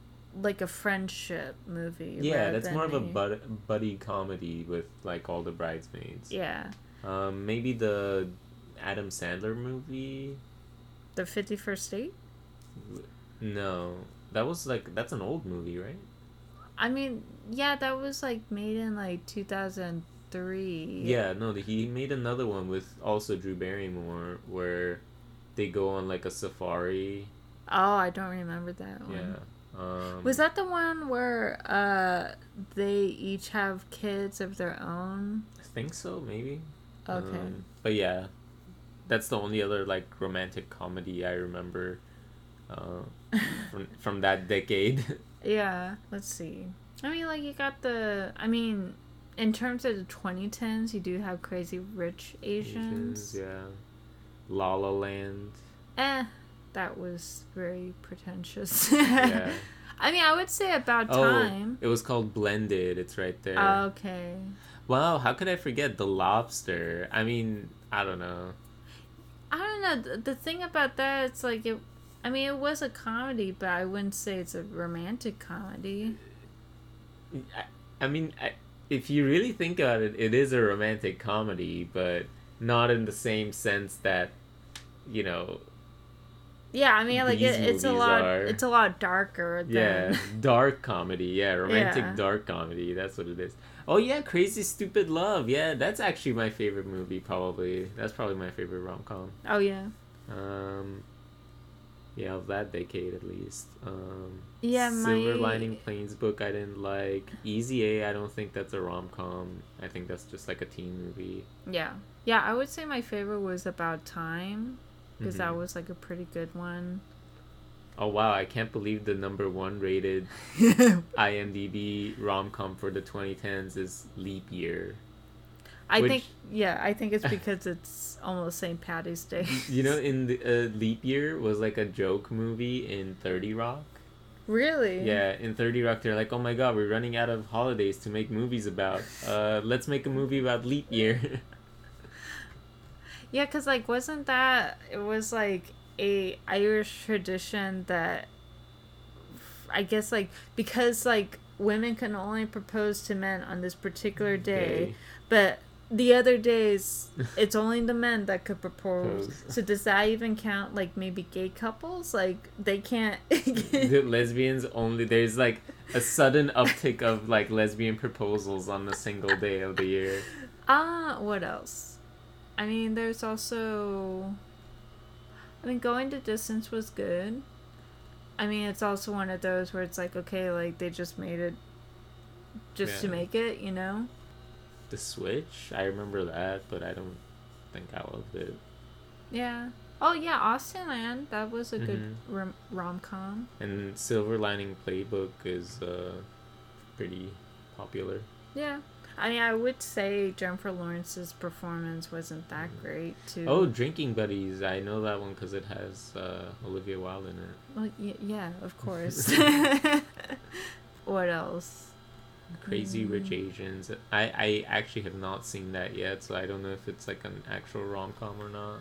like a friendship movie. Yeah, that's more of a bud- buddy comedy with like all the bridesmaids. yeah. Um, maybe the Adam Sandler movie. The Fifty First Date. No, that was like that's an old movie, right? I mean, yeah, that was like made in like two thousand three. Yeah, no, he made another one with also Drew Barrymore where they go on like a safari. Oh, I don't remember that one. Yeah. Um, Was that the one where uh they each have kids of their own? I think so, maybe. Okay. Um, but yeah, that's the only other like romantic comedy I remember uh, from from that decade. Yeah, let's see. I mean, like, you got the. I mean, in terms of the 2010s, you do have Crazy Rich Asians. yeah. La La Land. Eh, that was very pretentious. Yeah. I mean, I would say About Oh, Time. it was called Blended. It's right there. Okay. wow, how could I forget The Lobster? I mean, I don't know. I don't know. The, thing about that, it's like, it. I mean, it was a comedy, but I wouldn't say it's a romantic comedy. I, I mean, I, if you really think about it, it is a romantic comedy, but not in the same sense that, you know, Yeah, I mean, like it, it's a lot. are- It's a lot darker than. Yeah, dark comedy. Yeah, romantic Yeah. dark comedy. That's what it is. Oh yeah, Crazy Stupid Love. Yeah, that's actually my favorite movie. Probably that's probably my favorite rom com. Oh yeah. Um, yeah, of that decade at least. Um, Yeah, Silver my- Lining Planes book I didn't like. Easy A I don't think that's a rom com. I think that's just like a teen movie. Yeah. Yeah, I would say my favorite was About Time because that Mhm. was like a pretty good one. Oh wow, I can't believe the number one rated IMDb rom com for the 2010s is Leap Year. I Which- think yeah, I think it's because it's almost St. Patty's Day. You know, in the uh, Leap Year was like a joke movie in 30 Rock. really? Yeah, in 30 Rock, they're like, oh my god, we're running out of holidays to make movies about. Uh, let's make a movie about Leap Year. Yeah, cuz like wasn't that it was like a Irish tradition that I guess like because like women can only propose to men on this particular day, but the other days it's only the men that could propose. So does that even count like maybe gay couples? Like they can't the lesbians only, there's like a sudden uptick of like lesbian proposals on a single day of the year. Ah, what else? I mean, there's also. I mean, going the distance was good. I mean, it's also one of those where it's like, okay, like they just made it just to make it, you know? The Switch, I remember that, but I don't think I loved it. Yeah. Oh, yeah, Austenland. That was a good Mm-hmm. rom- rom com. And Silver Lining Playbook is uh, pretty popular. Yeah. I mean, I would say Jennifer Lawrence's performance wasn't that great, too. Oh, Drinking Buddies. I know that one because it has uh, Olivia Wilde in it. Well, y- yeah, of course. what else? Crazy Mm. Rich Asians. I, I actually have not seen that yet, so I don't know if it's like an actual rom com or not.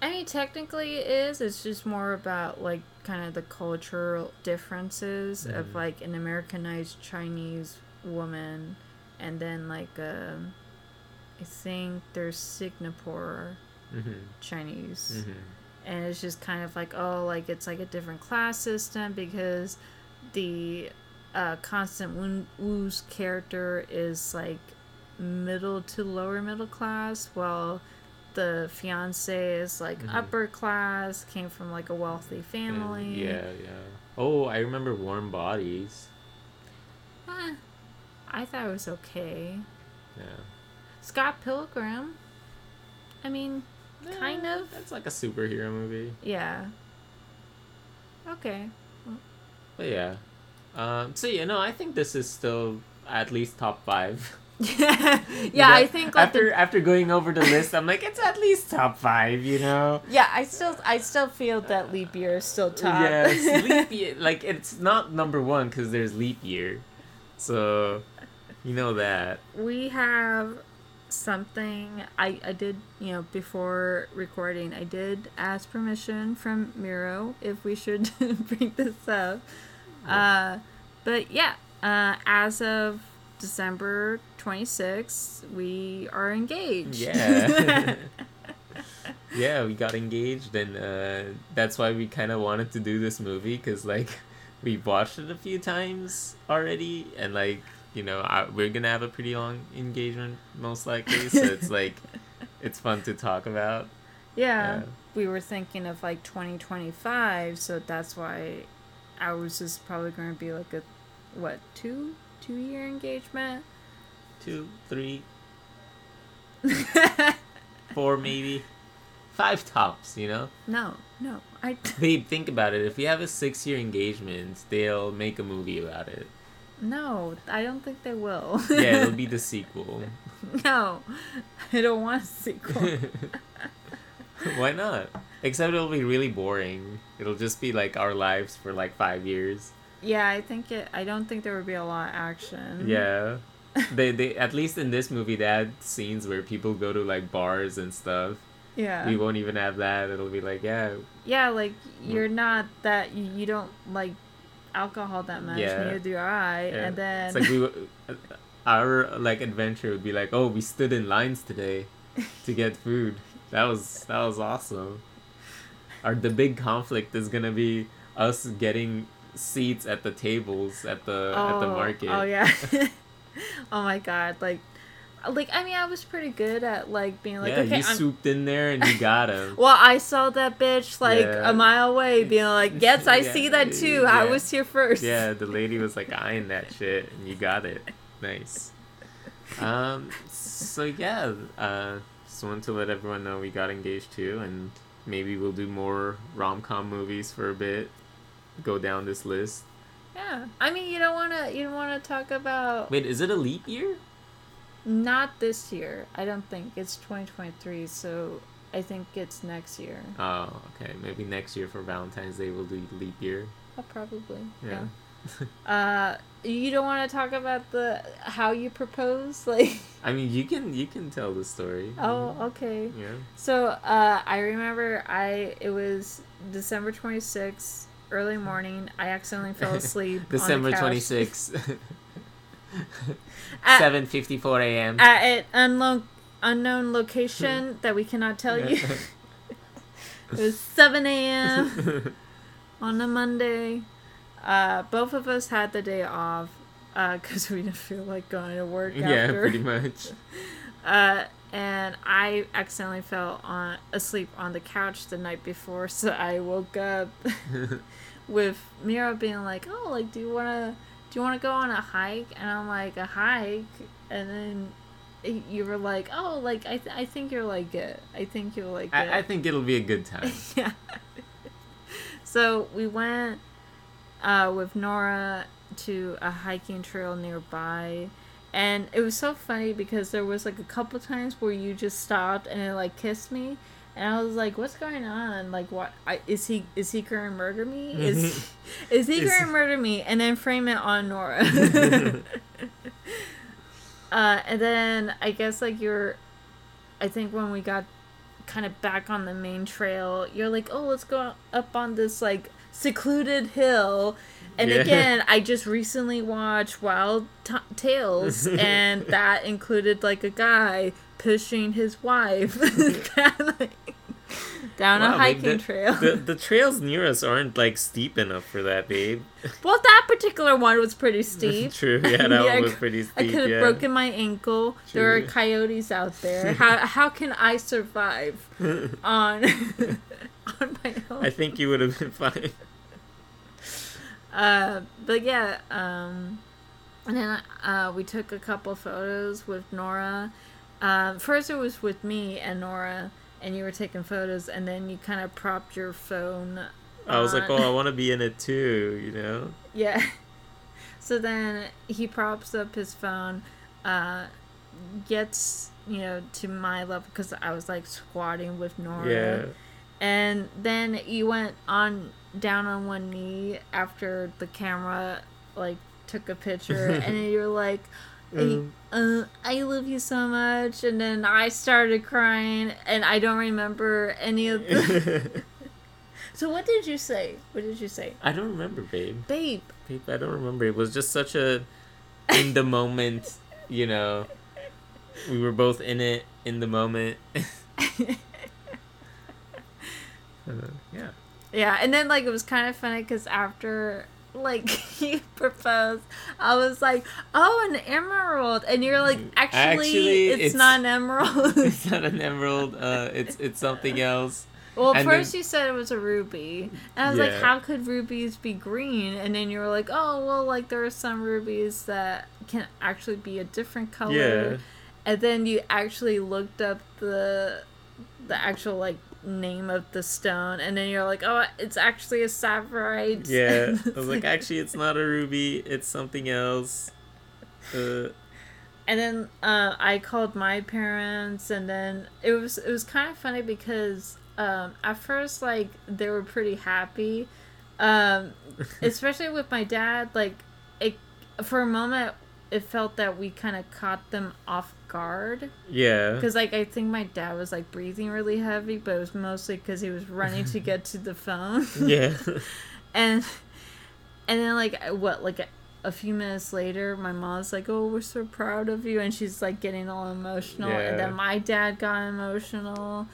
I mean, technically it is. It's just more about like kind of the cultural differences of Mhm. like an Americanized Chinese woman, and then like um, I think there's Singapore Mm-hmm. Chinese, Mm-hmm. and it's just kind of like oh, like it's like a different class system because the uh, Constance Wu's character is like middle to lower middle class, while the fiance is like Mhm. upper class, came from like a wealthy And- family. yeah, yeah. Oh, I remember Warm Bodies. I thought it was okay. Yeah. Scott Pilgrim. I mean, Kind Eh, of. That's like a superhero movie. yeah. Okay. But yeah. Um, so yeah, no, I think this is still at least top five. yeah, You yeah. know, I think like after the, after going over the list, I'm like, it's at least top five, you know. yeah, I still I still feel that leap year is still top. Yes, leap year. Like it's not number one because there's leap year, so you know that. we have something I, I did you know before recording i did ask permission from miro if we should bring this up uh but yeah uh as of december 26th we are engaged Yeah. yeah, we got engaged, and uh, that's why we kind of wanted to do this movie because like we watched it a few times already, and like you know I, we're gonna have a pretty long engagement most likely, so it's like it's fun to talk about. yeah, Yeah. we were thinking of like 2025 so that's why ours is probably to be like a what two two year engagement Two, three, four, maybe five tops. You know. no no i Babe, think about it. If we have a six-year engagement, they'll make a movie about it. No, I don't think they will. Yeah, it'll be the sequel. no, I don't want a sequel. Why not? Except it'll be really boring. It'll just be like our lives for like five years. yeah, I think it. I don't think there would be a lot of action. Yeah. They they at least in this movie they had scenes where people go to like bars and stuff. yeah, We won't even have that. It'll be like, yeah, yeah. Like you're not that you, you don't like alcohol that much. Yeah. Neither do I. yeah. And then it's like we w- our like adventure would be like, oh, we stood in lines today to get food. That was that was awesome. Our the big conflict is gonna be us getting seats at the tables at the at the Oh, oh market. Oh yeah. oh my god! Like, like I mean, I was pretty good at like being like, yeah, okay, you I'm, swooped in there and you got him. Well, I saw that bitch like Yeah. a mile away, being like, "Yes, I Yeah, see that too. I was here first. yeah, the lady was like eyeing that shit, and you got it. Nice. Um. So yeah. Uh. Just wanted to let everyone know we got engaged too, and maybe we'll do more rom com movies for a bit. Go down this list. Yeah. I mean, you don't want to. You don't want to talk about Wait, is it a leap year? Not this year. I don't think it's 2023. So I think it's next year. Oh, okay. Maybe next year for Valentine's Day we'll do leap year. Oh, probably. Yeah. Yeah. Uh, you don't want to talk about the how you propose, like. I mean, you can you can tell the story. Oh, okay. Yeah. So uh, I remember I it was December 26th, early morning. I accidentally fell asleep. December on the couch. twenty sixth. Seven fifty four a.m. at an unknown unknown location that we cannot tell you. it was 7 a.m. on a Monday. Uh, both of us had the day off because we didn't feel like going to work yeah, after. pretty much. Uh, and I accidentally fell on asleep on the couch the night before, so I woke up with Mira being like, "Oh, like, do you wanna, do you wanna go on a hike?" And I'm like, "A hike?" And then you were like, "Oh, like, I, th- I think you're like it. I think you'll like it." I, I think it'll be a good time. yeah. So we went uh, with Nora to a hiking trail nearby. And it was so funny because there was like a couple times where you just stopped and it like kissed me, and I was like, "What's going on? Like, what? I, is he is he gonna murder me? Is is he gonna murder me?" And then frame it on Nora. uh, and then I guess like you're, I think when we got kind of back on the main trail, you're like, oh, let's go up on this like secluded hill. And Yeah. again, I just recently watched Wild T- Tales, and that included like a guy pushing his wife down, like, down a Wow, babe, hiking the, trail. The, the trails near us aren't like steep enough for that, babe. well, that particular one was pretty steep. True, yeah, that Yeah, one was pretty I could have yeah. broken my ankle. There are coyotes out there. How how can I survive on on my own? I think you would have been fine. Uh, but yeah, um, and then uh, we took a couple photos with Nora. Um, first, it was with me and Nora, and you were taking photos, and then you kind of propped your phone. I was like, oh, I want to be in it too, you know? Yeah. So then he props up his phone, uh, gets you know to my level because I was like squatting with Nora. Yeah. And then you went on down on one knee after the camera like took a picture, and you're like, I, uh, "I love you so much," and then I started crying, and I don't remember any of the. so what did you say? What did you say, I don't remember, babe. babe? Babe, I don't remember. It was just such a in the moment, you know. We were both in it in the moment. Uh, yeah. Yeah, and then like it was kind of funny because after like he proposed, I was like, "Oh, an emerald," and you're like, "Actually, Actually, it's, it's- not an emerald." It's not an emerald. Uh, it's it's something else. well, and first then- you said it was a ruby, and I was like, "How could rubies be green?" And then you were like, "Oh, well, like there are some rubies that can actually be a different color." Yeah. And then you actually looked up the the actual like name of the stone, and then you're like, "Oh, it's actually a sapphire. Yeah. I was like, actually, it's not a ruby. It's something else. Uh, and then uh, I called my parents, and then it was it was kind of funny because um, at first like they were pretty happy, um, especially with my dad. Like it for a moment, it felt that we kind of caught them off guard yeah. because like I think my dad was like breathing really heavy, but it was mostly because he was running to get to the phone. Yeah. and and then like what like a, few minutes later my mom's like oh we're so proud of you and she's like getting all emotional and then my dad got emotional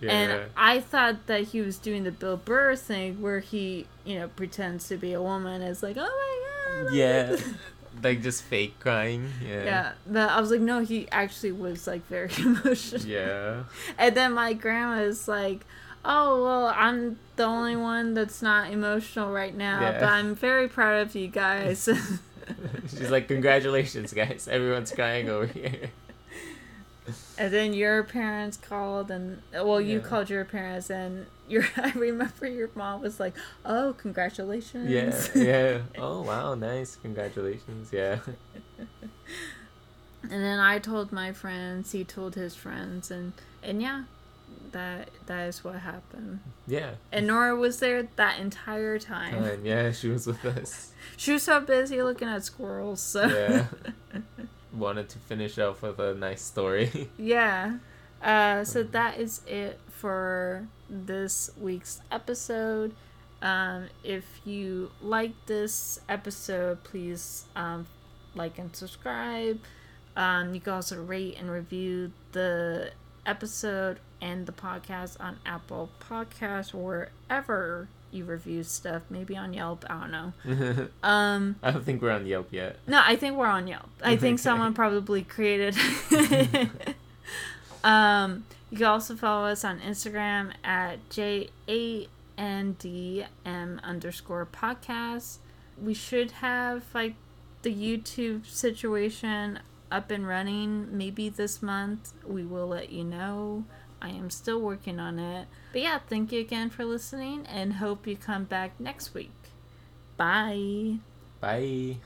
Yeah. and i thought that he was doing the bill burr thing where he you know pretends to be a woman is like oh my god yeah. like just fake crying. Yeah. yeah but i was like no he actually was like very emotional Yeah. and then my grandma is like, "Oh well, I'm the only one that's not emotional right now, Yeah. but I'm very proud of you guys." She's like, congratulations, guys. Everyone's crying over here. and then your parents called, and well, you Yeah. called your parents, and your I remember your mom was like, "Oh, congratulations!" Yeah. Yeah. Oh, wow. Nice. Congratulations. Yeah. and then I told my friends, he told his friends, and and yeah, that that is what happened. Yeah. And Nora was there that entire time. Time. Yeah. She was with us. She was so busy looking at squirrels, so Yeah. Wanted to finish off with a nice story. Yeah. Uh, so that is it for this week's episode. Um, if you like this episode, please um, like and subscribe. Um, you can also rate and review the episode and the podcast on Apple Podcasts or wherever you review stuff. Maybe on Yelp. I don't know. Um, I don't think we're on Yelp yet. no, I think we're on Yelp. I think Okay. someone probably created. um, you can also follow us on Instagram at j a n d m underscore podcast. We should have like the YouTube situation up and running maybe this month. We will let you know. I am still working on it. But yeah, thank you again for listening and hope you come back next week. Bye. Bye.